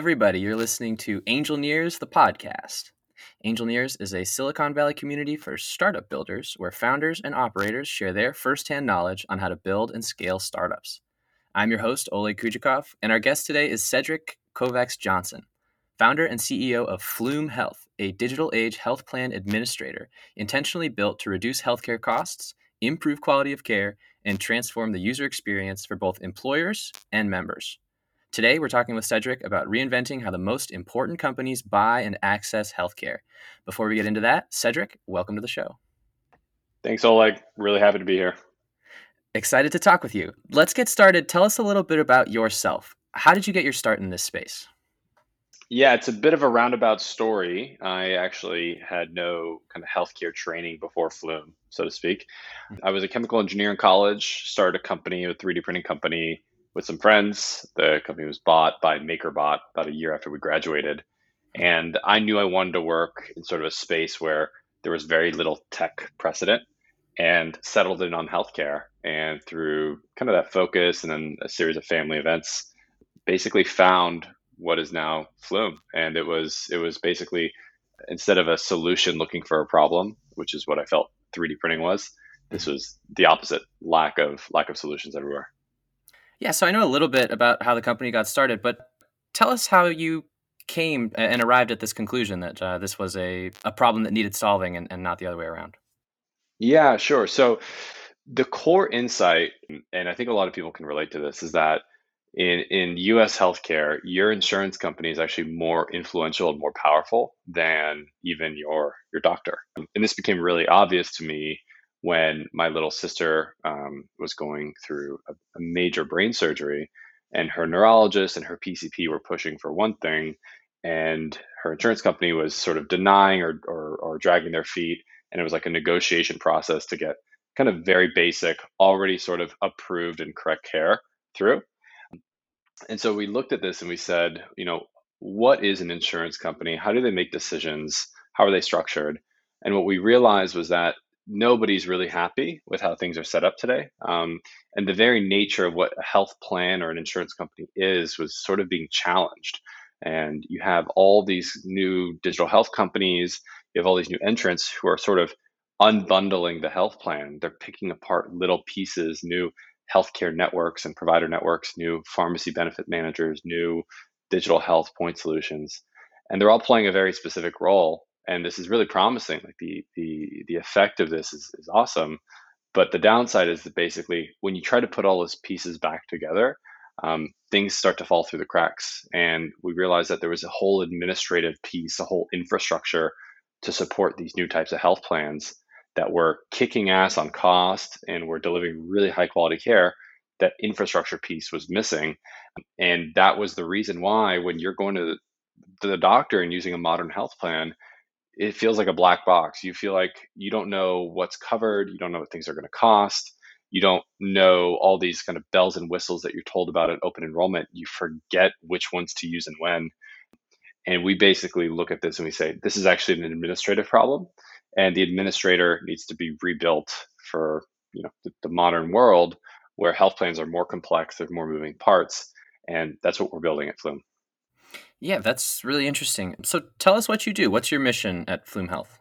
everybody. You're listening to Angelneers, the podcast. Angelneers is a Silicon Valley community for startup builders where founders and operators share their firsthand knowledge on how to build and scale startups. I'm your host, Oleg Kujikov, and our guest today is Cedric Kovacs Johnson, founder and CEO of Flume Health, a digital age health plan administrator intentionally built to reduce healthcare costs, improve quality of care, and transform the user experience for both employers and members. Today, we're talking with Cedric about reinventing how the most important companies buy and access healthcare. Before we get into that, Cedric, welcome to the show. Thanks, Oleg. Really happy to be here. Excited to talk with you. Let's get started. Tell us a little bit about yourself. How did you get your start in this space? Yeah, it's a bit of a roundabout story. I actually had no kind of healthcare training before Flume, so to speak. Mm-hmm. I was a chemical engineer in college, started a company, a 3D printing company, with some friends. The company was bought by MakerBot about a year after we graduated. And I knew I wanted to work in sort of a space where there was very little tech precedent and settled in on healthcare. And through kind of that focus and then a series of family events, basically found what is now Flume. And it was it was basically instead of a solution looking for a problem, which is what I felt 3D printing was, this was the opposite, lack of lack of solutions everywhere. Yeah, so I know a little bit about how the company got started, but tell us how you came and arrived at this conclusion that uh, this was a, a problem that needed solving and, and not the other way around. Yeah, sure. So the core insight, and I think a lot of people can relate to this, is that in, in US healthcare, your insurance company is actually more influential and more powerful than even your your doctor. And this became really obvious to me when my little sister um, was going through a, a, major brain surgery, and her neurologist and her PCP were pushing for one thing, and her insurance company was sort of denying or, or, or dragging their feet. And it was like a negotiation process to get kind of very basic, already sort of approved and correct care through. And so we looked at this and we said, you know, what is an insurance company? How do they make decisions? How are they structured? And what we realized was that nobody's really happy with how things are set up today. Um, and the very nature of what a health plan or an insurance company is was sort of being challenged. And you have all these new digital health companies, you have all these new entrants who are sort of unbundling the health plan. They're picking apart little pieces, new healthcare networks and provider networks, new pharmacy benefit managers, new digital health point solutions. And they're all playing a very specific role and this is really promising. Like the the the effect of this is, is awesome, but the downside is that basically when you try to put all those pieces back together, um, things start to fall through the cracks. And we realized that there was a whole administrative piece, a whole infrastructure to support these new types of health plans that were kicking ass on cost and were delivering really high quality care. That infrastructure piece was missing, and that was the reason why when you're going to the, to the doctor and using a modern health plan it feels like a black box. You feel like you don't know what's covered, you don't know what things are going to cost, you don't know all these kind of bells and whistles that you're told about at open enrollment. You forget which ones to use and when. And we basically look at this and we say, this is actually an administrative problem, and the administrator needs to be rebuilt for you know the, the modern world where health plans are more complex, there's more moving parts, and that's what we're building at Flume. Yeah, that's really interesting. So tell us what you do. What's your mission at Flume Health?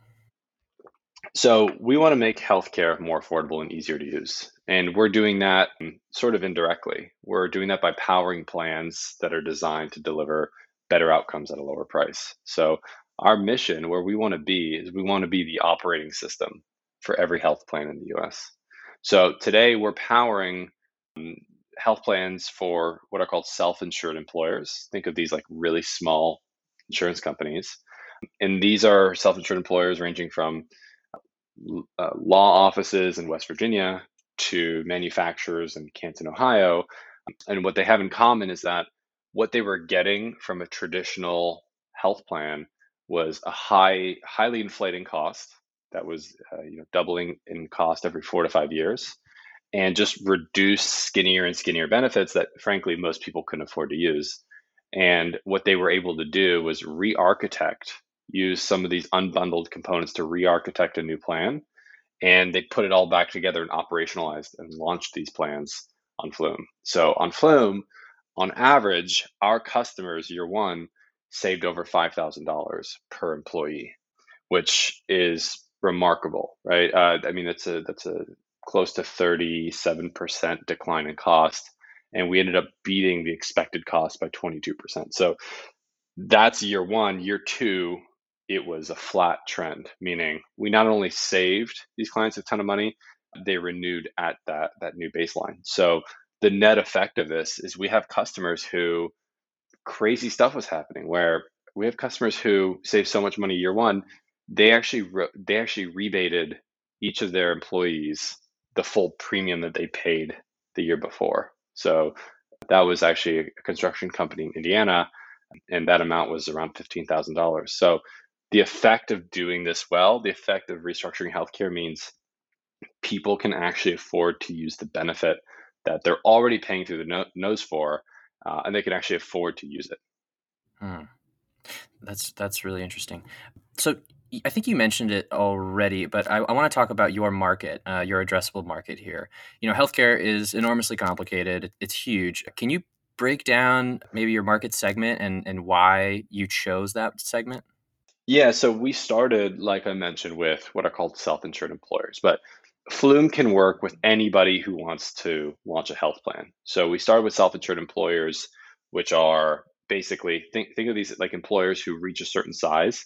So we want to make healthcare more affordable and easier to use. And we're doing that sort of indirectly. We're doing that by powering plans that are designed to deliver better outcomes at a lower price. So our mission, where we want to be, is we want to be the operating system for every health plan in the US. So today we're powering um, health plans for what are called self-insured employers. Think of these like really small insurance companies. And these are self-insured employers ranging from uh, law offices in West Virginia to manufacturers in Canton, Ohio. And what they have in common is that what they were getting from a traditional health plan was a high, highly inflating cost that was, uh, you know, doubling in cost every four to five years and just reduce skinnier and skinnier benefits that frankly most people couldn't afford to use. And what they were able to do was re architect, use some of these unbundled components to re architect a new plan. And they put it all back together and operationalized and launched these plans on Flume. So on Flume, on average, our customers year one saved over $5,000 per employee, which is remarkable, right? Uh, I mean, that's a that's a close to 37% decline in cost, and we ended up beating the expected cost by 22%. So that's year one. Year two, it was a flat trend, meaning we not only saved these clients a ton of money, they renewed at that that new baseline. So the net effect of this is we have customers who crazy stuff was happening where we have customers who save so much money year one, they actually they actually rebated each of their employees the full premium that they paid the year before. So that was actually a construction company in Indiana, and that amount was around fifteen thousand dollars. So the effect of doing this well, the effect of restructuring healthcare means people can actually afford to use the benefit that they're already paying through the no- nose for, uh, and they can actually afford to use it. Hmm. That's that's really interesting. So I think you mentioned it already, but I, I want to talk about your market, uh, your addressable market here. You know, healthcare is enormously complicated. It's huge. Can you break down maybe your market segment and, and why you chose that segment? Yeah, so we started, like I mentioned, with what are called self-insured employers, but Flume can work with anybody who wants to launch a health plan. So we started with self-insured employers, which are basically think think of these like employers who reach a certain size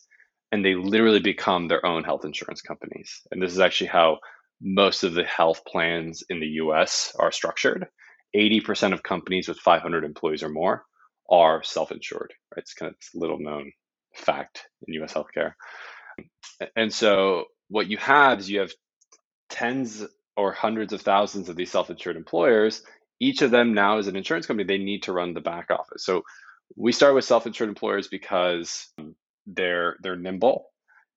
and they literally become their own health insurance companies. And this is actually how most of the health plans in the US are structured. 80% of companies with 500 employees or more are self-insured. Right? It's kind of this little known fact in US healthcare. And so what you have is you have tens or hundreds of thousands of these self-insured employers each of them now as an insurance company they need to run the back office so we start with self-insured employers because um, they're they're nimble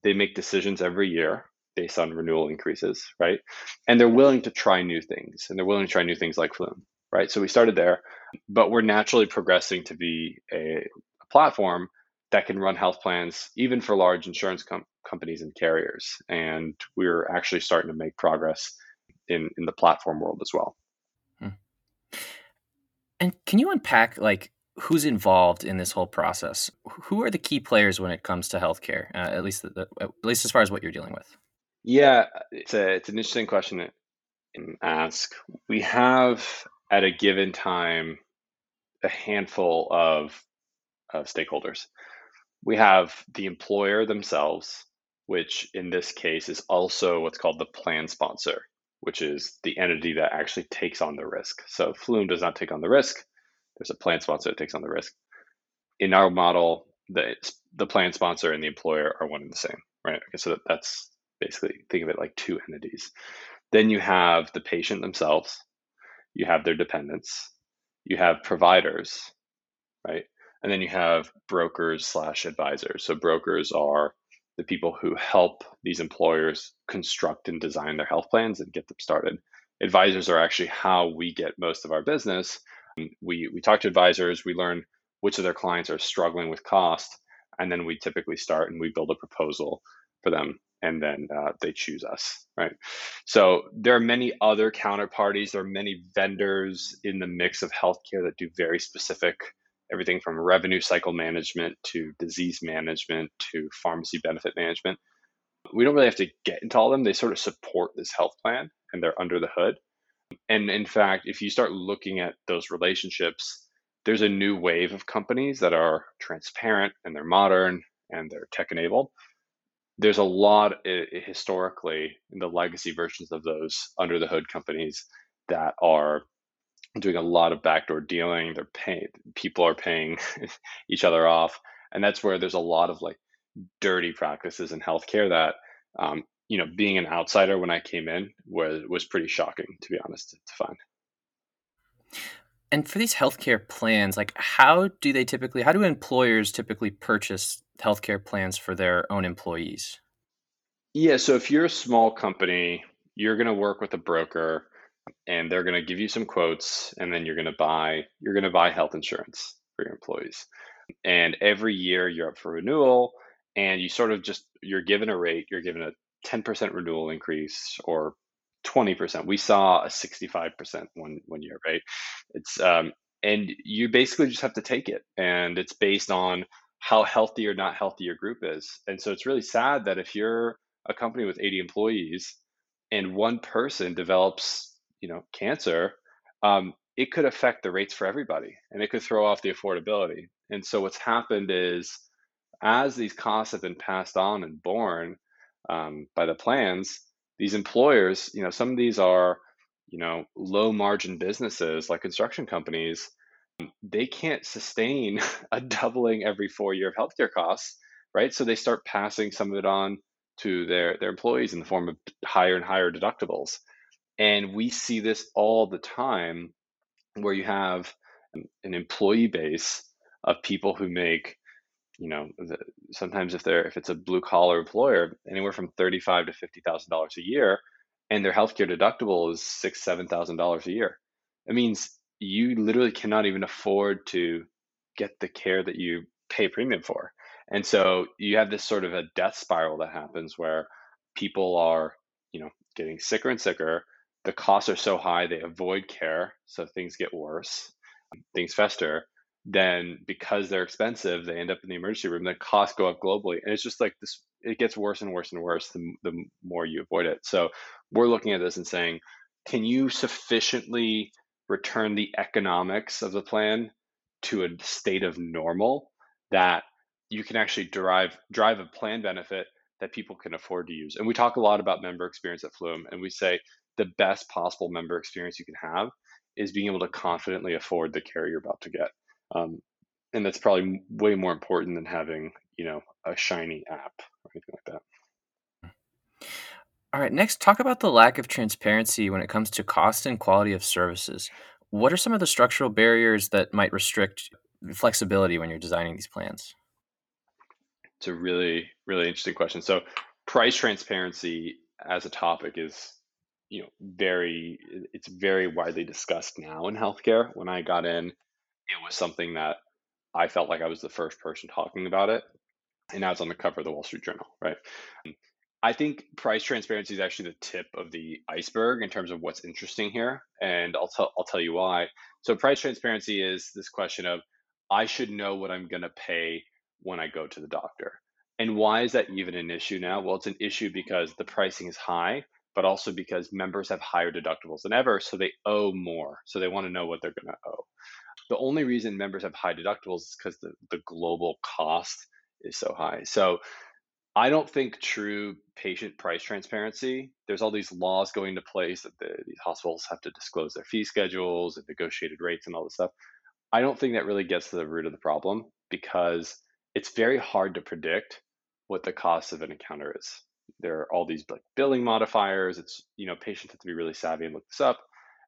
they make decisions every year based on renewal increases right and they're willing to try new things and they're willing to try new things like flume right so we started there but we're naturally progressing to be a, a platform that can run health plans even for large insurance com- companies and carriers. And we're actually starting to make progress in, in the platform world as well. Hmm. And can you unpack like who's involved in this whole process? Who are the key players when it comes to healthcare? Uh, at least, the, at least as far as what you're dealing with. Yeah, it's a it's an interesting question to ask. We have at a given time a handful of, of stakeholders. We have the employer themselves, which in this case is also what's called the plan sponsor, which is the entity that actually takes on the risk. So Flume does not take on the risk. There's a plan sponsor that takes on the risk. In our model, the the plan sponsor and the employer are one and the same, right? Okay, so that's basically think of it like two entities. Then you have the patient themselves, you have their dependents, you have providers, right? And then you have brokers slash advisors. So brokers are the people who help these employers construct and design their health plans and get them started. Advisors are actually how we get most of our business. We, we talk to advisors, we learn which of their clients are struggling with cost, and then we typically start and we build a proposal for them, and then uh, they choose us, right? So there are many other counterparties, there are many vendors in the mix of healthcare that do very specific everything from revenue cycle management to disease management to pharmacy benefit management. We don't really have to get into all of them. They sort of support this health plan and they're under the hood. And in fact, if you start looking at those relationships, there's a new wave of companies that are transparent and they're modern and they're tech enabled. There's a lot historically in the legacy versions of those under the hood companies that are doing a lot of backdoor dealing. They're paying people are paying each other off, and that's where there's a lot of like dirty practices in healthcare that um, you know being an outsider when I came in was was pretty shocking to be honest to find. And for these healthcare plans, like how do they typically how do employers typically purchase healthcare plans for their own employees? Yeah, so if you're a small company, you're going to work with a broker and they're going to give you some quotes and then you're going to buy you're going to buy health insurance for your employees and every year you're up for renewal and you sort of just you're given a rate you're given a 10% renewal increase or 20% we saw a 65% one one year right it's um and you basically just have to take it. And it's based on how healthy or not healthy your group is. And so it's really sad that if you're a company with 80 employees and one person develops, you know, cancer, um, it could affect the rates for everybody and it could throw off the affordability. And so what's happened is as these costs have been passed on and borne um, by the plans, these employers, you know, some of these are, you know, low margin businesses like construction companies, they can't sustain a doubling every four year of healthcare costs, right? So they start passing some of it on to their, their employees in the form of higher and higher deductibles. And we see this all the time where you have an employee base of people who make you know the, sometimes if they're if it's a blue collar employer anywhere from 35 to 50 thousand dollars a year and their healthcare deductible is six seven thousand dollars a year. It means you literally cannot even afford to get the care that you pay premium for. And so you have this sort of a death spiral that happens where people are you know getting sicker and sicker. The costs are so high they avoid care so things get worse things fester then because they're expensive, they end up in the emergency room. The costs go up globally, and it's just like this. It gets worse and worse and worse the, the more you avoid it. So we're looking at this and saying, can you sufficiently return the economics of the plan to a state of normal that you can actually drive drive a plan benefit that people can afford to use? And we talk a lot about member experience at Flume, and we say the best possible member experience you can have is being able to confidently afford the care you're about to get. Um, and that's probably way more important than having, you know, a shiny app or anything like that. All right, next, talk about the lack of transparency when it comes to cost and quality of services. What are some of the structural barriers that might restrict flexibility when you're designing these plans? It's a really, really interesting question. So, price transparency as a topic is, you know, very, it's very widely discussed now in healthcare. When I got in, it was something that I felt like I was the first person talking about it. And now it's on the cover of the Wall Street Journal, right? Um, I think price transparency is actually the tip of the iceberg in terms of what's interesting here. And I'll tell I'll tell you why. So price transparency is this question of I should know what I'm gonna pay when I go to the doctor. And why is that even an issue now? Well, it's an issue because the pricing is high, but also because members have higher deductibles than ever, so they owe more. So they want to know what they're going to owe. The only reason members have high deductibles is because the, the global cost is so high. So I don't think true patient price transparency, there's all these laws going into place that the, these hospitals have to disclose their fee schedules and negotiated rates and all this stuff. I don't think that really gets to the root of the problem because it's very hard to predict what the cost of an encounter is. There are all these like billing modifiers. It's, you know, patients have to be really savvy and look this up.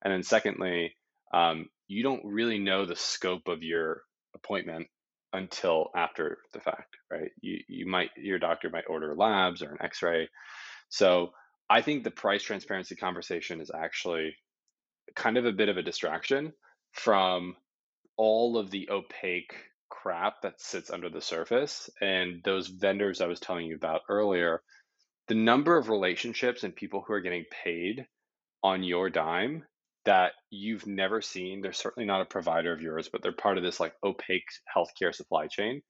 And then secondly, um, you don't really know the scope of your appointment until after the fact, right? You you might your doctor might order labs or an X-ray. So I think the price transparency conversation is actually kind of a bit of a distraction from all of the opaque crap that sits under the surface and those vendors I was telling you about earlier. The number of relationships and people who are getting paid on your dime that you've never seen. They're certainly not a provider of yours, but they're part of this like opaque healthcare supply chain.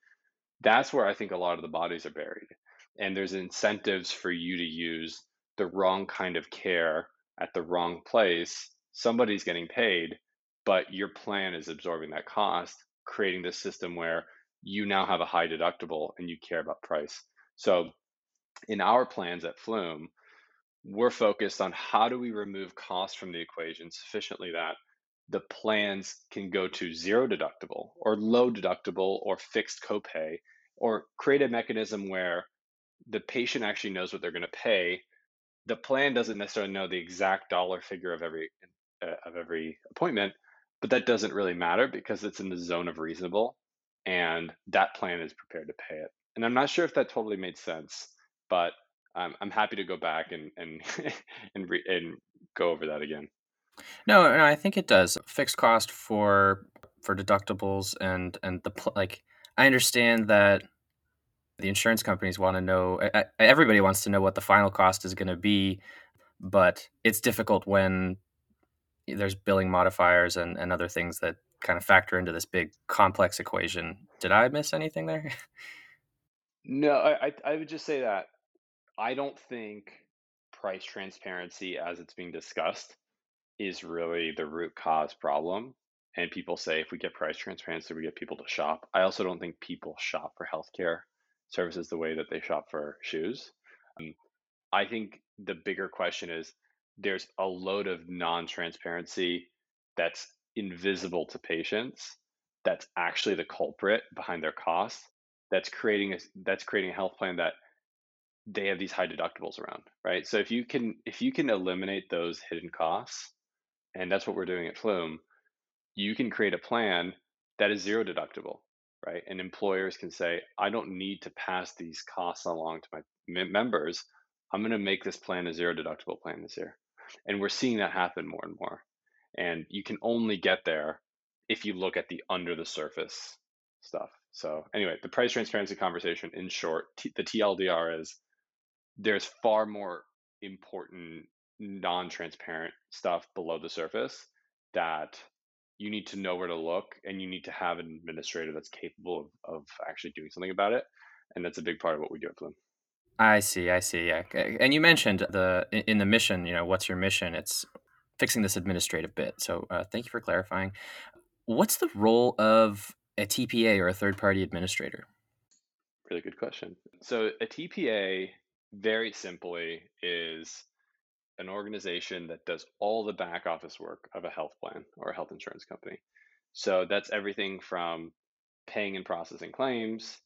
That's where I think a lot of the bodies are buried. And there's incentives for you to use the wrong kind of care at the wrong place. Somebody's getting paid, but your plan is absorbing that cost, creating this system where you now have a high deductible and you care about price. So in our plans at Flume, we're focused on how do we remove costs from the equation sufficiently that the plans can go to zero deductible or low deductible or fixed copay or create a mechanism where the patient actually knows what they're going to pay. The plan doesn't necessarily know the exact dollar figure of every uh, of every appointment but that doesn't really matter because it's in the zone of reasonable and that plan is prepared to pay it. And i'm not sure if that totally made sense but I'm I'm happy to go back and and and re- and go over that again. No, no, I think it does. Fixed cost for for deductibles and and the like. I understand that the insurance companies want to know. Everybody wants to know what the final cost is going to be, but it's difficult when there's billing modifiers and, and other things that kind of factor into this big complex equation. Did I miss anything there? no, I, I would just say that I don't think price transparency as it's being discussed is really the root cause problem. And people say if we get price transparency, we get people to shop. I also don't think people shop for healthcare services the way that they shop for shoes. Um, I think the bigger question is there's a load of non transparency that's invisible to patients that's actually the culprit behind their costs that's creating a that's creating a health plan that they have these high deductibles around right? So if you can if you can eliminate those hidden costs and that's what we're doing at flume you can create a plan that is zero deductible right? And employers can say i don't need to pass these costs along to my members. I'm going to make this plan a zero deductible plan this year. And we're seeing that happen more and more. And you can only get there if you look at the under the surface stuff. So anyway the price transparency conversation in short t- the tldr is there's far more important non-transparent stuff below the surface that you need to know where to look and you need to have an administrator that's capable of, of actually doing something about it and that's a big part of what we do at flume. I see i see yeah and you mentioned the in the mission you know what's your mission? It's fixing this administrative bit so uh, thank you for clarifying. What's the role of a tpa or a third party administrator? Really good question. So a tpa very simply is an organization that does all the back office work of a health plan or a health insurance company. So that's everything from paying and processing claims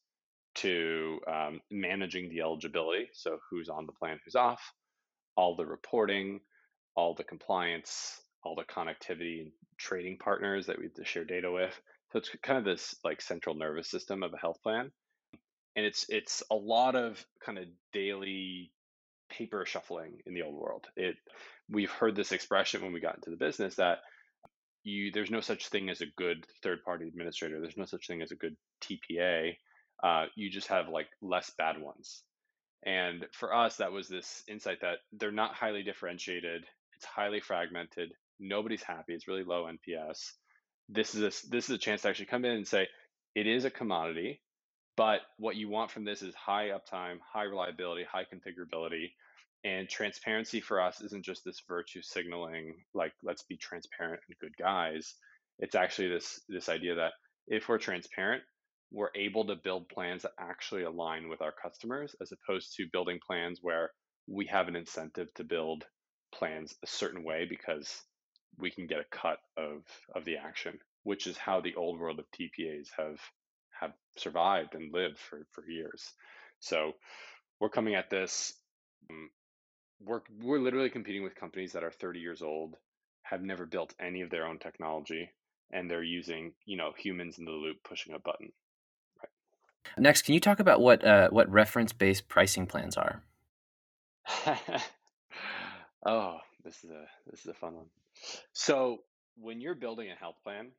to um, managing the eligibility. So who's on the plan, who's off, all the reporting, all the compliance, all the connectivity and trading partners that we have to share data with. So it's kind of this like central nervous system of a health plan. And it's it's a lot of kind of daily paper shuffling in the old world. It we've heard this expression when we got into the business that you there's no such thing as a good third party administrator. There's no such thing as a good TPA. Uh, you just have like less bad ones. And for us, that was this insight that they're not highly differentiated. It's highly fragmented. Nobody's happy. It's really low NPS. This is a, this is a chance to actually come in and say it is a commodity. But what you want from this is high uptime, high reliability, high configurability. And transparency for us isn't just this virtue signaling, like let's be transparent and good guys. It's actually this this idea that if we're transparent, we're able to build plans that actually align with our customers as opposed to building plans where we have an incentive to build plans a certain way because we can get a cut of of the action, which is how the old world of TPAs have have survived and lived for, for years. So we're coming at this. Um, we're we're literally competing with companies that are 30 years old, have never built any of their own technology, and they're using you know humans in the loop pushing a button. Right. Next, can you talk about what uh, what reference based pricing plans are? oh, this is a this is a fun one. So when you're building a health plan,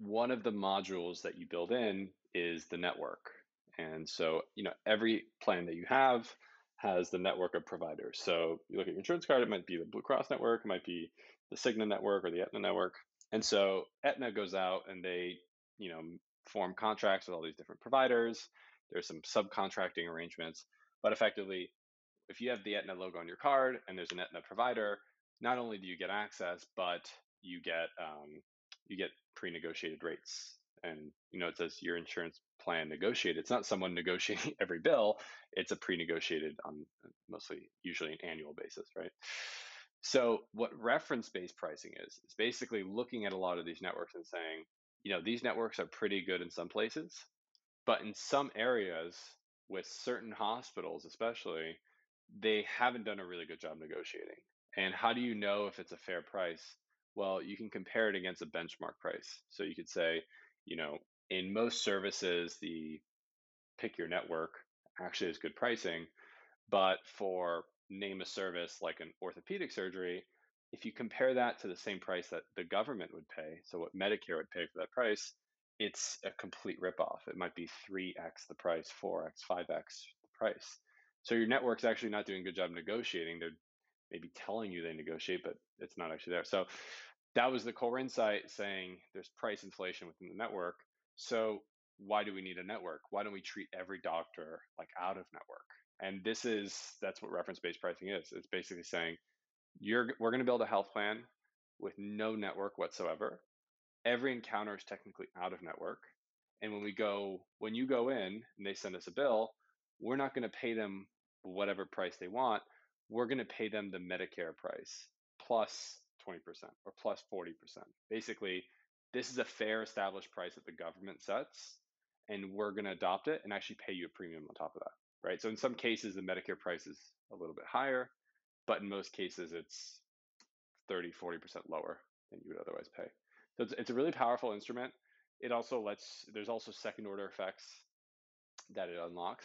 one of the modules that you build in is the network. And so, you know, every plan that you have has the network of providers. So you look at your insurance card, it might be the Blue Cross network, it might be the Cigna network or the Aetna network. And so Aetna goes out and they, you know, form contracts with all these different providers. There's some subcontracting arrangements, but effectively, if you have the Aetna logo on your card and there's an Aetna provider, not only do you get access, but you get um, you get pre-negotiated rates and you know it says your insurance plan negotiated it's not someone negotiating every bill it's a pre-negotiated on uh, mostly usually an annual basis right? So what reference-based pricing is is basically looking at a lot of these networks and saying you know these networks are pretty good in some places but in some areas with certain hospitals especially they haven't done a really good job negotiating. And how do you know if it's a fair price well, you can compare it against a benchmark price. So you could say, you know, in most services, the pick your network actually has good pricing. But for name a service like an orthopedic surgery, if you compare that to the same price that the government would pay, so what Medicare would pay for that price, it's a complete ripoff. It might be 3x the price, 4x, 5x the price. So your network's actually not doing a good job negotiating. They're maybe telling you they negotiate, but it's not actually there. So that was the core insight saying there's price inflation within the network. So why do we need a network? Why don't we treat every doctor like out of network? And this is that's what reference-based pricing is. It's basically saying you're we're going to build a health plan with no network whatsoever. Every encounter is technically out of network. And when we go when you go in and they send us a bill, we're not going to pay them whatever price they want. We're going to pay them the Medicare price plus 20% or plus 40%. Basically, this is a fair established price that the government sets, and we're going to adopt it and actually pay you a premium on top of that, right? So in some cases, the Medicare price is a little bit higher, but in most cases, it's 30, 40% lower than you would otherwise pay. So it's, it's a really powerful instrument. It also lets, there's also second order effects that it unlocks.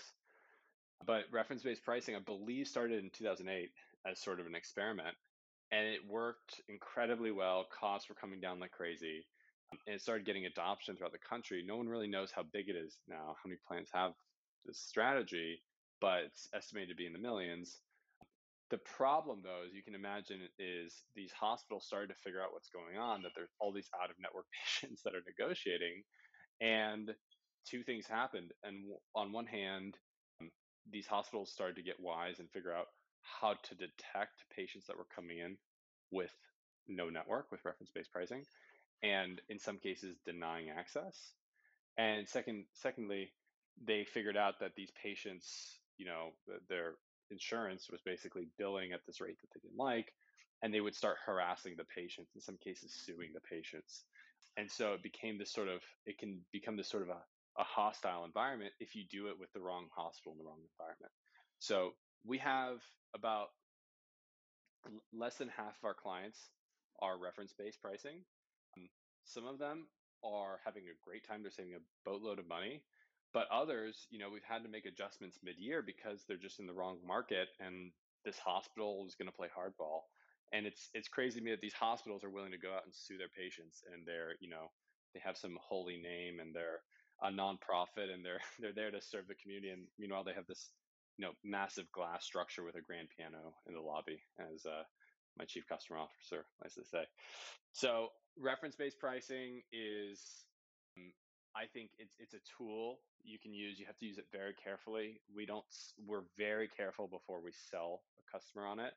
But reference based pricing, I believe, started in 2008 as sort of an experiment and it worked incredibly well. Costs were coming down like crazy, um, and it started getting adoption throughout the country. No one really knows how big it is now, how many plans have this strategy, but it's estimated to be in the millions. The problem, though, as you can imagine, is these hospitals started to figure out what's going on, that there's all these out of network patients that are negotiating. And two things happened. And on one hand, these hospitals started to get wise and figure out how to detect patients that were coming in with no network with reference-based pricing and in some cases denying access. And second secondly they figured out that these patients you know their insurance was basically billing at this rate that they didn't like and they would start harassing the patients in some cases suing the patients. And so it became this sort of it can become this sort of a, a hostile environment if you do it with the wrong hospital in the wrong environment so we have about less than half of our clients are reference based pricing. Um, some of them are having a great time, they're saving a boatload of money. But others, you know, we've had to make adjustments mid year because they're just in the wrong market and this hospital is going to play hardball. And it's it's crazy to me that these hospitals are willing to go out and sue their patients and they're, you know, they have some holy name and they're a nonprofit and they're they're there to serve the community and meanwhile they have this you know massive glass structure with a grand piano in the lobby, as uh, my chief customer officer likes to say. So reference based pricing is, um, I think it's it's a tool you can use. You have to use it very carefully. We don't. We're very careful before we sell a customer on it.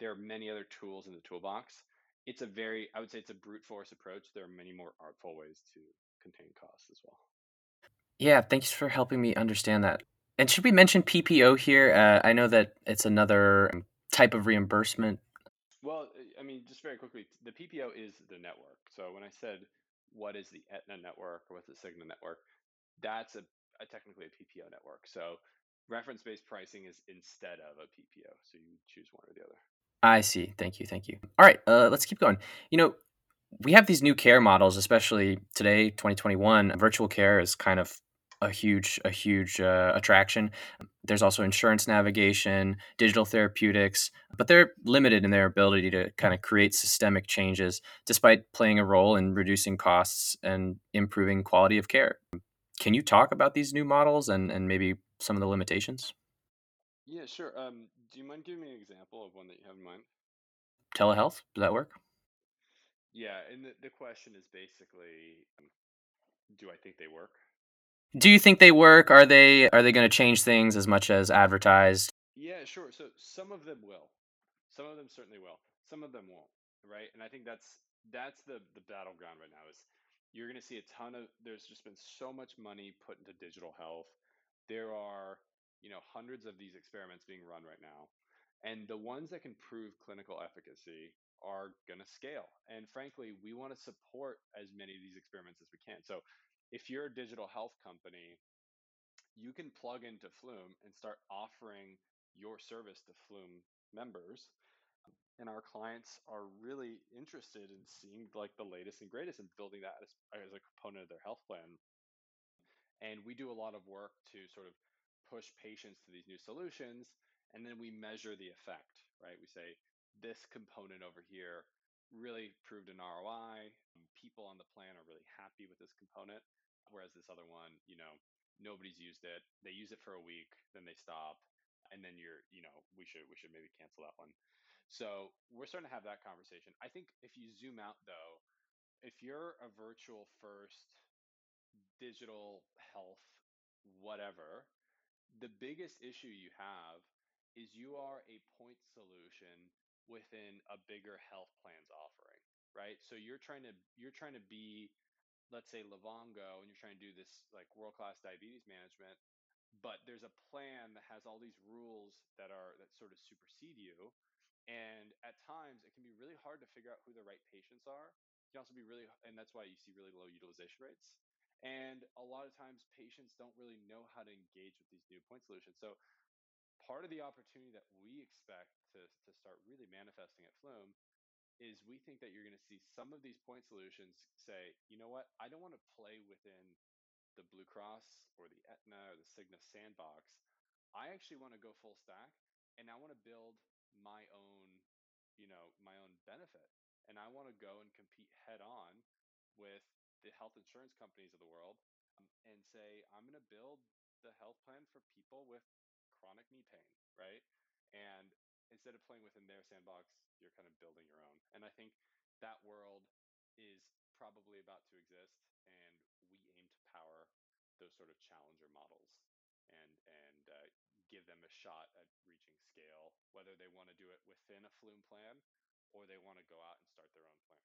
There are many other tools in the toolbox. It's a very, I would say, it's a brute force approach. There are many more artful ways to contain costs as well. Yeah, thanks for helping me understand that. And should we mention PPO here? Uh, I know that it's another um, type of reimbursement. Well, I mean, just very quickly, the PPO is the network. So when I said what is the Aetna network or what's the Cigna network, that's a, a technically a PPO network. So reference-based pricing is instead of a PPO. So you choose one or the other. I see. Thank you. Thank you. All right, uh, let's keep going. You know, we have these new care models, especially today, 2021. Virtual care is kind of a huge a huge uh, attraction. There's also insurance navigation, digital therapeutics, but they're limited in their ability to kind of create systemic changes despite playing a role in reducing costs and improving quality of care. Can you talk about these new models and, and maybe some of the limitations? Yeah, sure. Um, do you mind giving me an example of one that you have in mind? Telehealth, does that work? Yeah, and the, the question is basically, um, do I think they work? Do you think they work? Are they are they going to change things as much as advertised? Yeah, sure. So some of them will. Some of them certainly will. Some of them won't, right? And I think that's that's the the battleground right now is you're going to see a ton of there's just been so much money put into digital health. There are, you know, hundreds of these experiments being run right now. And the ones that can prove clinical efficacy are going to scale. And frankly, we want to support as many of these experiments as we can. So if you're a digital health company, you can plug into Flume and start offering your service to Flume members. And our clients are really interested in seeing like the latest and greatest and building that as, as a component of their health plan. And we do a lot of work to sort of push patients to these new solutions. And then we measure the effect, right? We say this component over here really proved an ROI. People on the plan are really happy with this component. Whereas this other one, you know, nobody's used it. They use it for a week, then they stop, and then you're, you know, we should we should maybe cancel that one. So we're starting to have that conversation. I think if you zoom out though, if you're a virtual first digital health whatever, the biggest issue you have is you are a point solution within a bigger health plans offering, right? So you're trying to you're trying to be let's say Livongo and you're trying to do this like world-class diabetes management, but there's a plan that has all these rules that are that sort of supersede you. And at times it can be really hard to figure out who the right patients are. It can also be really and that's why you see really low utilization rates. And a lot of times patients don't really know how to engage with these new point solutions. So part of the opportunity that we expect to, to start really manifesting at Flume is we think that you're going to see some of these point solutions say, you know what, I don't want to play within the Blue Cross or the Aetna or the Cigna sandbox. I actually want to go full stack and I want to build my own, you know, my own benefit. And I want to go and compete head on with the health insurance companies of the world um, and say, I'm going to build the health plan for people with chronic knee pain, right? And instead of playing within their sandbox, you're kind of building your own. And I think that world is probably about to exist, and we aim to power those sort of challenger models and and uh, give them a shot at reaching scale, whether they want to do it within a Flume plan or they want to go out and start their own plan.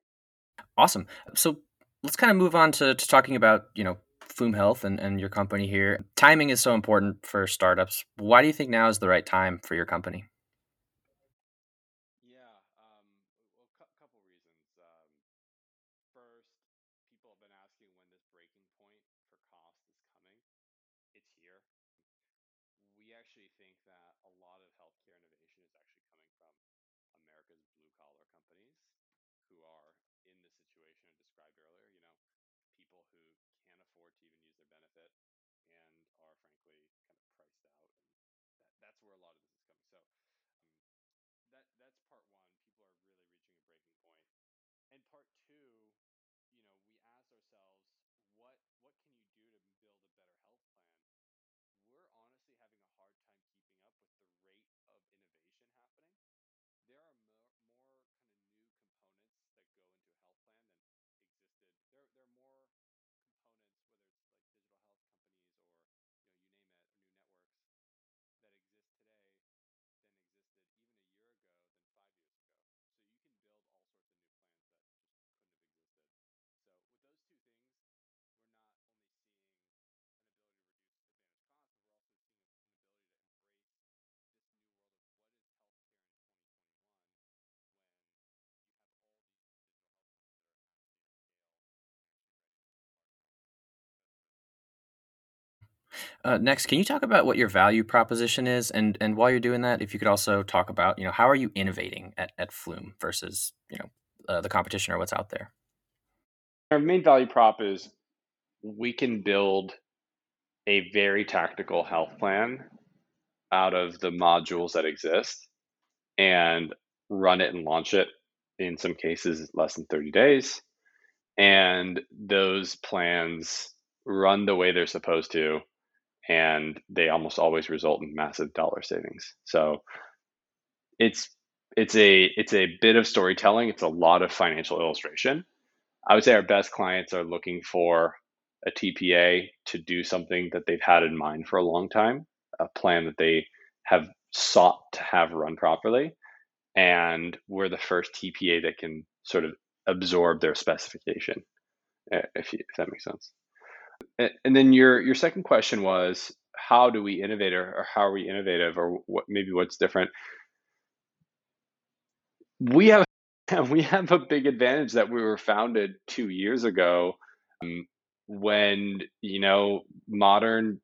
Awesome. So let's kind of move on to, to talking about you know Flume Health and, and your company here. Timing is so important for startups. Why do you think now is the right time for your company? actually think that a lot of healthcare innovation is actually coming from America's blue collar companies who are in the situation I described earlier. You know, people who can't afford to even use their benefit and are frankly kind of priced out, and that, that's where a lot of this is coming. So um, that that's part one. People are really reaching a breaking point, and part two, you know, we asked ourselves, what what can you do to build a better health plan? We're honestly having a hard time keeping up with the rate of innovation happening. There are more, more kind of new components that go into a health plan than existed. There, there are more components, whether it's like digital health companies or you know you name it, or new networks that exist today than existed even a year ago than five years ago. So you can build all sorts of new plans that just couldn't have existed. So with those two things, we're not only seeing Uh, next, can you talk about what your value proposition is, and and while you're doing that, if you could also talk about you know how are you innovating at, at Flume versus you know uh, the competition or what's out there. Our main value prop is we can build a very tactical health plan out of the modules that exist and run it and launch it in some cases less than 30 days and those plans run the way they're supposed to and they almost always result in massive dollar savings. So it's it's a it's a bit of storytelling. It's a lot of financial illustration. I would say our best clients are looking for a TPA to do something that they've had in mind for a long time, a plan that they have sought to have run properly, and we're the first TPA that can sort of absorb their specification, if, you, if that makes sense. And then your your second question was how do we innovate or, how are we innovative or what maybe what's different? We have we have a big advantage that we were founded two years ago um, when you know modern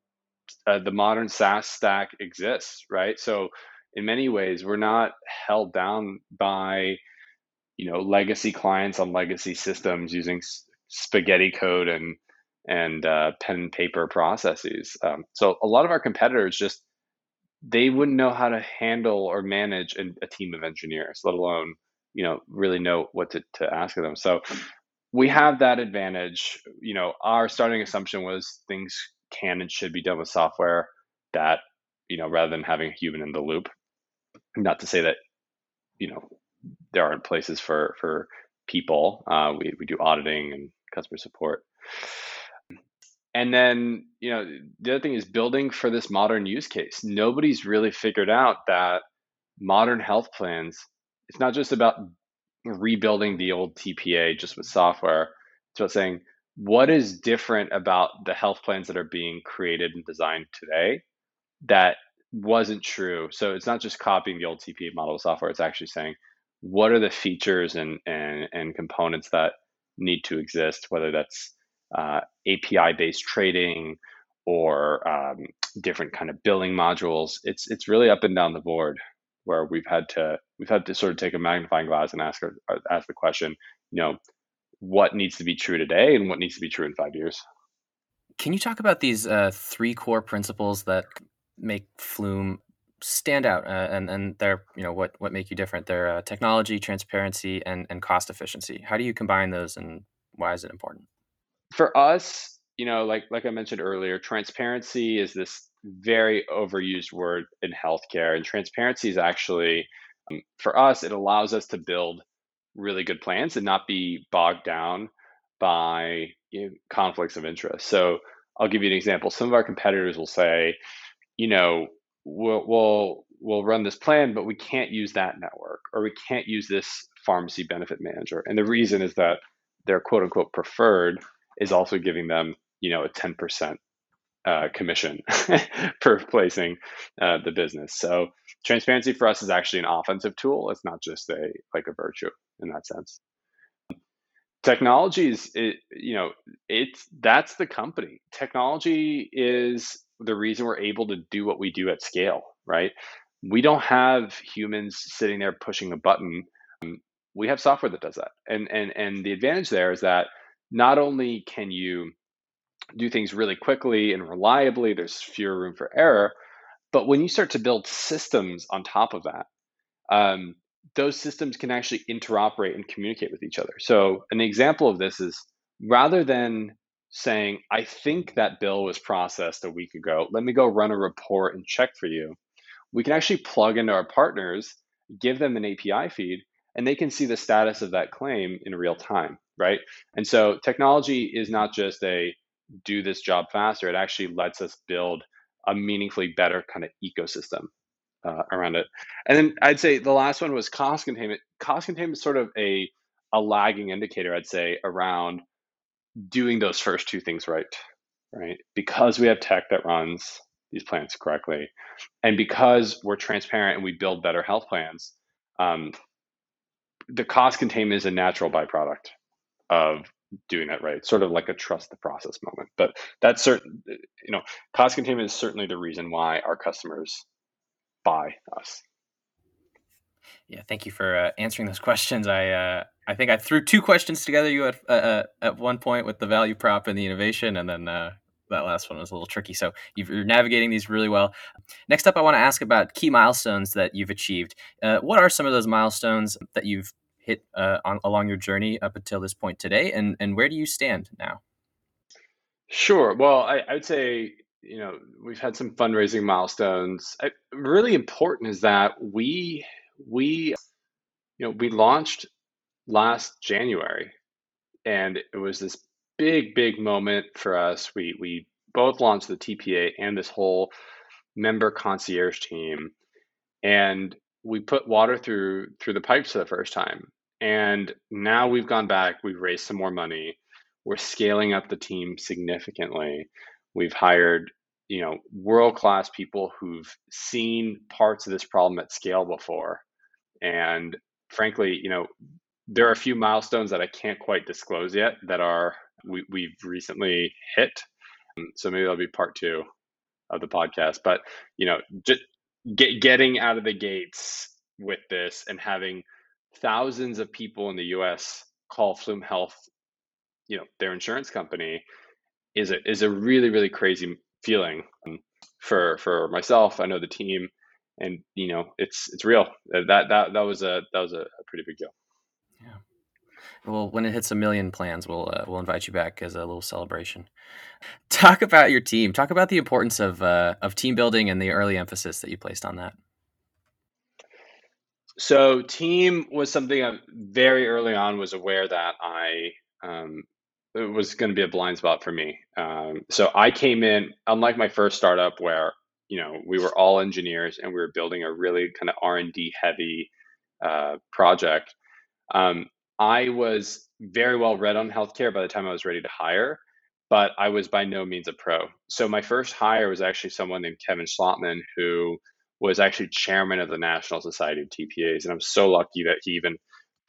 uh, the modern SaaS stack exists, right? So in many ways, we're not held down by you know legacy clients on legacy systems using spaghetti code and and uh, pen and paper processes. Um, so a lot of our competitors just they wouldn't know how to handle or manage a, a team of engineers, let alone you know really know what to, to ask of them. So we have that advantage. You know, our starting assumption was things can and should be done with software that you know rather than having a human in the loop. Not to say that you know there aren't places for for people. Uh, we we do auditing and customer support. And then, you know, the other thing is building for this modern use case. Nobody's really figured out that modern health plans, it's not just about rebuilding the old TPA just with software. It's about saying, what is different about the health plans that are being created and designed today that wasn't true? So it's not just copying the old TPA model of software, it's actually saying, what are the features and, and, and components that need to exist, whether that's uh, API based trading or um, different kind of billing modules. It's it's really up and down the board where we've had to we've had to sort of take a magnifying glass and ask ask the question, you know, what needs to be true today and what needs to be true in five years. Can you talk about these uh, three core principles that make Flume stand out uh, and and they're you know what what make you different? They're uh, technology, transparency, and and cost efficiency. How do you combine those, and why is it important? For us, you know, like like I mentioned earlier, transparency is this very overused word in healthcare, and transparency is actually um, for us it allows us to build really good plans and not be bogged down by you know, conflicts of interest. So I'll give you an example. Some of our competitors will say, you know, we'll we'll we'll run this plan, but we can't use that network or we can't use this pharmacy benefit manager. And the reason is that they're quote unquote preferred is also giving them, you know, a 10% uh, commission for placing uh, the business. So transparency for us is actually an offensive tool. It's not just a like a virtue in that sense. Technology is, you know, it's that's the company. Technology is the reason we're able to do what we do at scale, right? We don't have humans sitting there pushing a button. We have software that does that, and and and the advantage there is that not only can you do things really quickly and reliably, there's fewer room for error, but when you start to build systems on top of that, um, those systems can actually interoperate and communicate with each other. So, an example of this is rather than saying, I think that bill was processed a week ago, let me go run a report and check for you, we can actually plug into our partners, give them an API feed, and they can see the status of that claim in real time right? And so technology is not just a do this job faster, it actually lets us build a meaningfully better kind of ecosystem uh, around it. And then I'd say the last one was cost containment. Cost containment is sort of a a lagging indicator, I'd say, around doing those first two things right, right? Because we have tech that runs these plans correctly, and because we're transparent and we build better health plans, um, the cost containment is a natural byproduct of doing that right? Sort of like a trust the process moment. But that's certain you know cost containment is certainly the reason why our customers buy us. Yeah thank you for uh, answering those questions. I uh, i think i threw two questions together you at uh, uh at one point with the value prop and the innovation and then uh, that last one was a little tricky. So you're navigating these really well. Next up i want to ask about key milestones that you've achieved. Uh, what are some of those milestones that you've hit uh, on, along your journey up until this point today, and and where do you stand now? Sure. Well, I, I would say you know we've had some fundraising milestones. I, really important is that we we you know we launched last January, and it was this big big moment for us. We we both launched the TPA and this whole member concierge team, and we put water through through the pipes for the first time and now we've gone back, we've raised some more money. We're scaling up the team significantly. We've hired, you know, world-class people who've seen parts of this problem at scale before. And frankly, you know, there are a few milestones that I can't quite disclose yet that are we, we've recently hit. So maybe that'll be part two of the podcast. But you know, just get, getting out of the gates with this and having thousands of people in the U.S. call Flume Health, you know, their insurance company, is a is a really really crazy feeling um, for for myself. I know the team, and you know, it's it's real. That that that was a that was a pretty big deal. Yeah. Well, when it hits a million plans, we'll uh, we'll invite you back as a little celebration. Talk about your team. Talk about the importance of uh, of team building and the early emphasis that you placed on that. So team was something I very early on was aware that I um, it was going to be a blind spot for me. Um, so I came in, unlike my first startup where you know we were all engineers and we were building a really kind of R and D heavy uh, project. Um, I was very well read on healthcare by the time I was ready to hire, but I was by no means a pro. So my first hire was actually someone named Kevin Schlotman who was actually chairman of the National Society of TPAs, and I'm so lucky that he even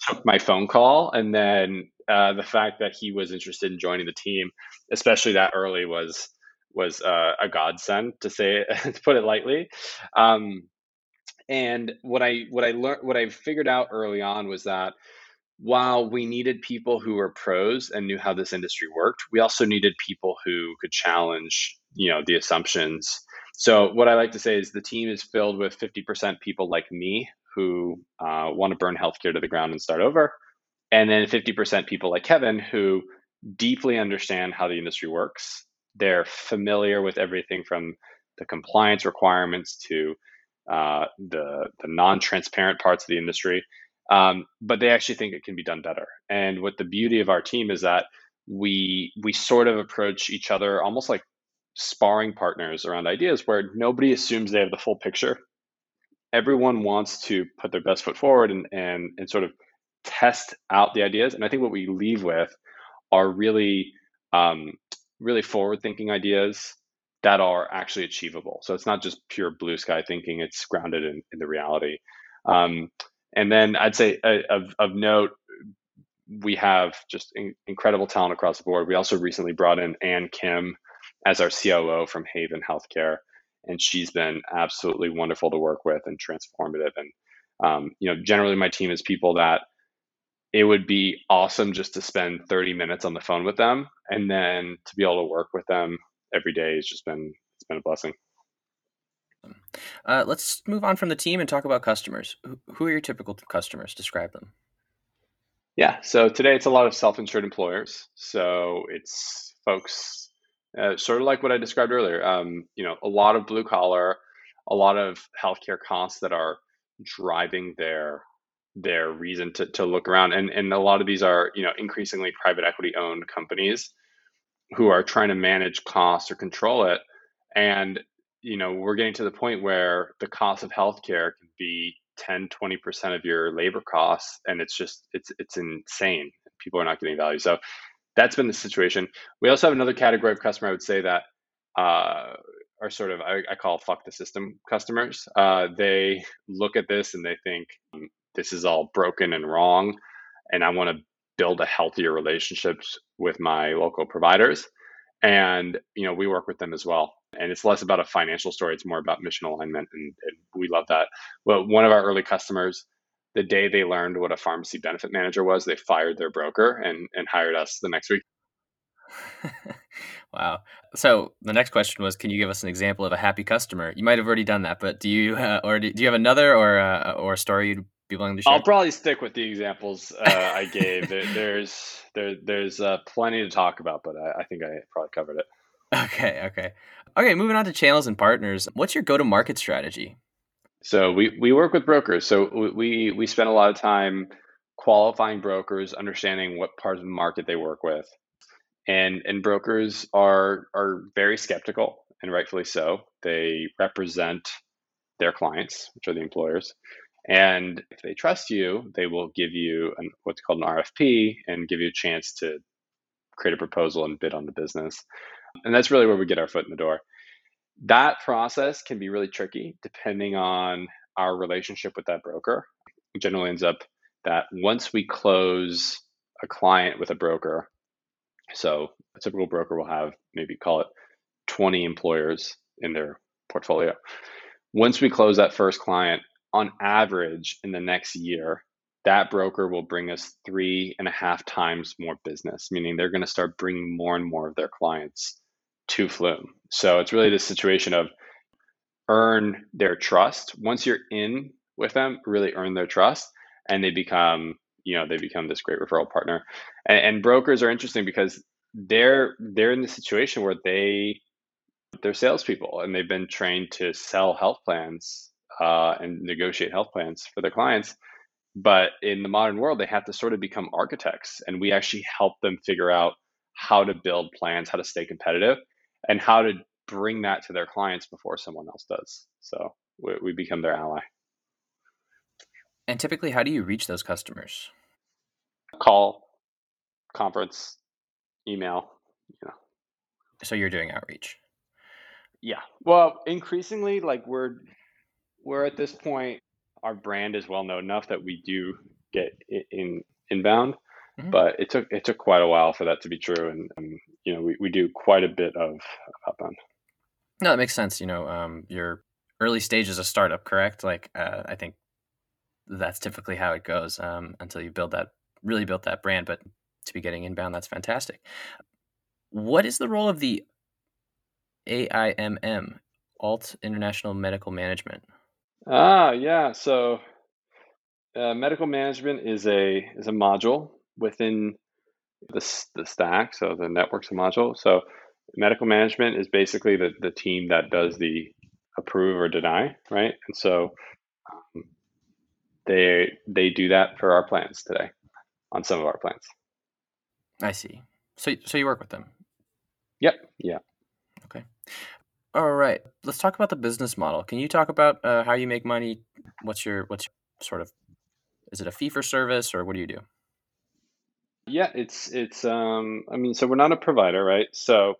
took my phone call. And then uh, the fact that he was interested in joining the team, especially that early, was was uh, a godsend to say it, to put it lightly. Um, and what I what I learned what I figured out early on was that while we needed people who were pros and knew how this industry worked, we also needed people who could challenge, you know, the assumptions. So what I like to say is the team is filled with 50% people like me who uh, want to burn healthcare to the ground and start over, and then 50% people like Kevin who deeply understand how the industry works. They're familiar with everything from the compliance requirements to uh, the the non-transparent parts of the industry um, but they actually think it can be done better. And what the beauty of our team is that we we sort of approach each other almost like sparring partners around ideas where nobody assumes they have the full picture. Everyone wants to put their best foot forward and and and sort of test out the ideas. And I think what we leave with are really um, really forward thinking ideas that are actually achievable. So it's not just pure blue sky thinking; it's grounded in, in the reality. Um, and then I'd say uh, of, of note, we have just in, incredible talent across the board. We also recently brought in Ann Kim as our COO from Haven Healthcare, and she's been absolutely wonderful to work with and transformative. And um, you know, generally my team is people that it would be awesome just to spend 30 minutes on the phone with them, and then to be able to work with them every day has just been it's been a blessing. Uh, let's move on from the team and talk about customers. Who are your typical customers? Describe them. Yeah, so today it's a lot of self-insured employers. So it's folks uh, sort of like what I described earlier. Um, you know, a lot of blue collar, a lot of healthcare costs that are driving their their reason to, to look around, and and a lot of these are you know increasingly private equity owned companies who are trying to manage costs or control it, and you know, we're getting to the point where the cost of healthcare can be 10, 20% of your labor costs. And it's just, it's, it's insane. People are not getting value. So that's been the situation. We also have another category of customer, I would say that, uh, are sort of, I, I call fuck the system customers. Uh, they look at this and they think um, this is all broken and wrong. And I want to build a healthier relationships with my local providers. And, you know, we work with them as well and it's less about a financial story it's more about mission alignment and, and, we love that well one of our early customers the day they learned what a pharmacy benefit manager was they fired their broker and, and hired us the next week wow so the next question was can you give us an example of a happy customer you might have already done that but do you uh, or do, do, you have another or uh, or a story you'd be willing to share i'll probably stick with the examples uh, i gave there, there's there, there's uh, plenty to talk about but I, I think i probably covered it Okay, okay. Okay, moving on to channels and partners. What's your go-to-market strategy? So we, we work with brokers. So we we spend a lot of time qualifying brokers, understanding what parts of the market they work with. And and brokers are are very skeptical and rightfully so. They represent their clients, which are the employers. And if they trust you, they will give you an, what's called an RFP and give you a chance to create a proposal and bid on the business. And that's really where we get our foot in the door. That process can be really tricky depending on our relationship with that broker. It generally ends up that once we close a client with a broker, so a typical broker will have maybe call it 20 employers in their portfolio. Once we close that first client, on average in the next year, that broker will bring us three and a half times more business, meaning they're going to start bringing more and more of their clients to Flume. So it's really this situation of earn their trust. Once you're in with them, really earn their trust, and they become, you know, they become this great referral partner. And, and brokers are interesting because they're they're in the situation where they they're salespeople and they've been trained to sell health plans uh, and negotiate health plans for their clients. But in the modern world, they have to sort of become architects, and we actually help them figure out how to build plans, how to stay competitive, and how to bring that to their clients before someone else does. So we, we become their ally. And typically, how do you reach those customers? Call, conference, email, you know. So you're doing outreach. Yeah. Well, increasingly, like we're we're at this point, our brand is well known enough that we do get in inbound, mm-hmm. but it took it took quite a while for that to be true, and um, you know we, we do quite a bit of outbound. No, that makes sense. You know, um, your early stage is a startup, correct? Like uh, I think that's typically how it goes um, until you build that really built that brand. But to be getting inbound, that's fantastic. What is the role of the AIMM, Alt International Medical Management? Ah, yeah. So, uh, medical management is a is a module within the the stack. So the network's a module. So, medical management is basically the the team that does the approve or deny, right? And so, um, they they do that for our plans today, on some of our plans. I see. So so you work with them. Yep. Yeah. Okay. All right. Let's talk about the business model. Can you talk about uh, how you make money? What's your what's your sort of is it a fee for service or what do you do? Yeah, it's it's um I mean so we're not a provider, right? So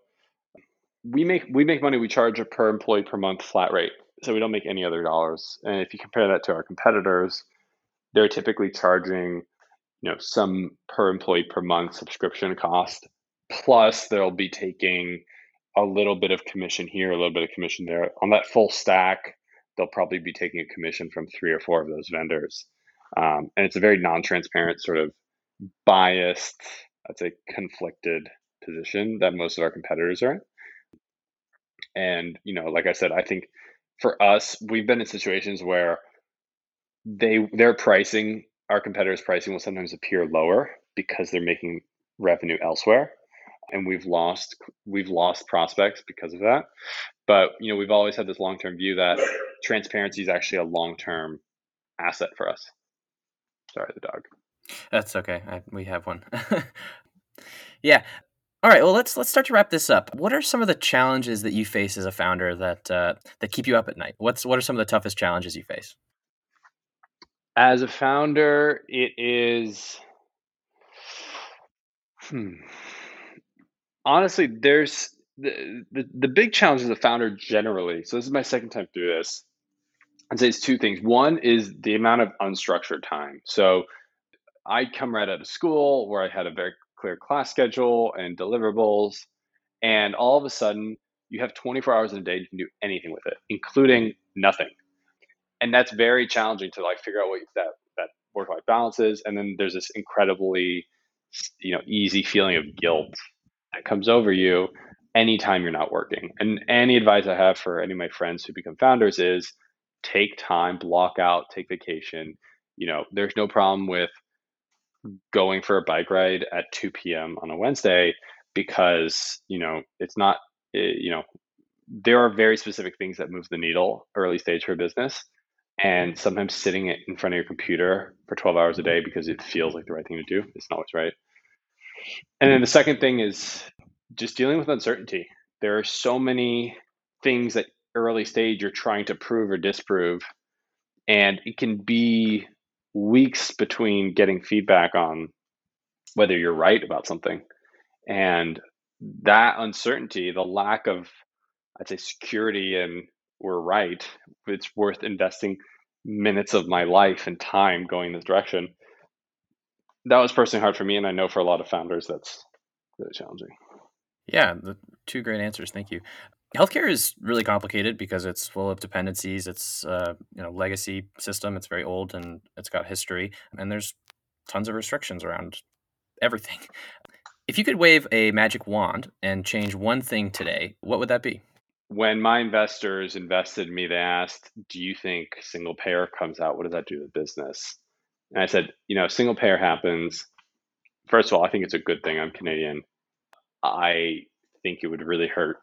we make we make money we charge a per employee per month flat rate. So we don't make any other dollars. And if you compare that to our competitors, they're typically charging you know some per employee per month subscription cost plus they'll be taking a little bit of commission here, a little bit of commission there. On that full stack, they'll probably be taking a commission from three or four of those vendors. Um, and it's a very non transparent, sort of biased, I'd say conflicted position that most of our competitors are in. And, you know, like I said, I think for us, we've been in situations where they their pricing, our competitors' pricing will sometimes appear lower because they're making revenue elsewhere and we've lost we've lost prospects because of that. But you know, we've always had this long term view that transparency is actually a long term asset for us. Sorry, the dog. That's okay. I, we have one. yeah. All right. Well, let's let's start to wrap this up. What are some of the challenges that you face as a founder that uh, that keep you up at night? What's what are some of the toughest challenges you face? As a founder, it is. Hmm honestly, there's the, the, the big challenge as a founder generally. So this is my second time through this. I'd say it's two things. One is the amount of unstructured time. So I come right out of school where I had a very clear class schedule and deliverables, and all of a sudden you have 24 hours in a day to do anything with it, including nothing. And that's very challenging to like figure out what that that work life balance is. And then there's this incredibly you know easy feeling of guilt that comes over you anytime you're not working. And any advice I have for any of my friends who become founders is take time, block out, take vacation. You know, there's no problem with going for a bike ride at 2 p.m. on a Wednesday because, you know, it's not, eh, you know, there are very specific things that move the needle early stage for business. And mm-hmm. sometimes sitting in front of your computer for 12 hours a mm-hmm. day because it feels like the right thing to do is not always right. And then mm-hmm. the second thing is just dealing with uncertainty. There are so many things that early stage you're trying to prove or disprove, and it can be weeks between getting feedback on whether you're right about something. And that uncertainty, the lack of, I'd say, security and we're right, it's worth investing minutes of my life and time going this direction that was personally hard for me, and I know for a lot of founders that's really challenging. Yeah, the two great answers. Thank you. Healthcare is really complicated because it's full of dependencies. It's uh, you know legacy system. It's very old and it's got history, and there's tons of restrictions around everything. If you could wave a magic wand and change one thing today, what would that be? When my investors invested in me, they asked, "Do you think single payer comes out? What does that do to the business?" And I said, you know, single payer happens. First of all, I think it's a good thing. I'm Canadian. I think it would really hurt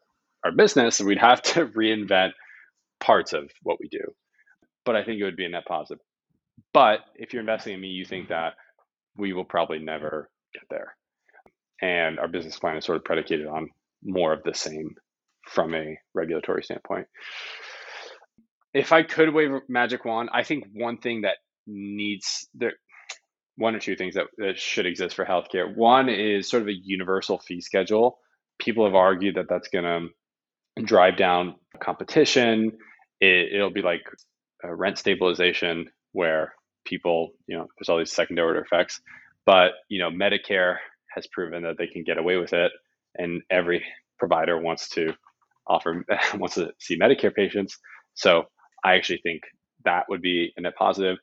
our business. and We'd have to reinvent parts of what we do. but I think it would be a net positive. But if you're investing in me, you think that we will probably never get there. And our business plan is sort of predicated on more of the same from a regulatory standpoint. If I could wave a magic wand, I think one thing that needs there one or two things that, that should exist for healthcare. One is sort of a universal fee schedule. People have argued that that's going to drive down competition. It, it'll be like rent stabilization where people, you know, there's all these secondary order effects. But, you know, Medicare has proven that they can get away with it. And every provider wants to offer, wants to see Medicare patients. So I actually think that would be a net positive.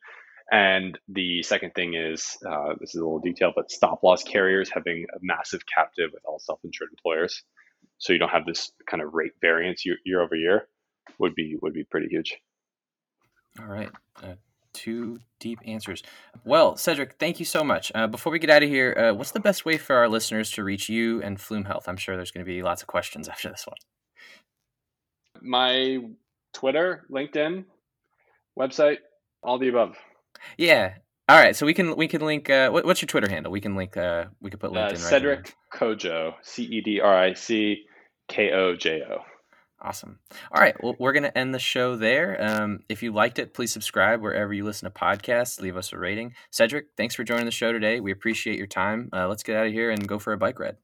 And the second thing is uh, this is a little detail, but stop loss carriers having a massive captive with all self insured employers. So you don't have this kind of rate variance year, year over year would be would be pretty huge. All right. Uh, two deep answers. Well, Cedric, thank you so much. Uh, before we get out of here, uh, what's the best way for our listeners to reach you and Flume Health? I'm sure there's going to be lots of questions after this one. My Twitter, LinkedIn, website, all the above. Yeah. All right. So we can we can link. Uh, what, what's your Twitter handle? We can link. Uh, we can put LinkedIn. Uh, Cedric right Kojo, C E D R I C K O J O. Awesome. All right. Well, we're going to end the show there. Um, if you liked it, please subscribe wherever you listen to podcasts. Leave us a rating. Cedric, thanks for joining the show today. We appreciate your time. Uh, let's get out of here and go for a bike ride.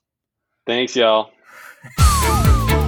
Thanks, y'all.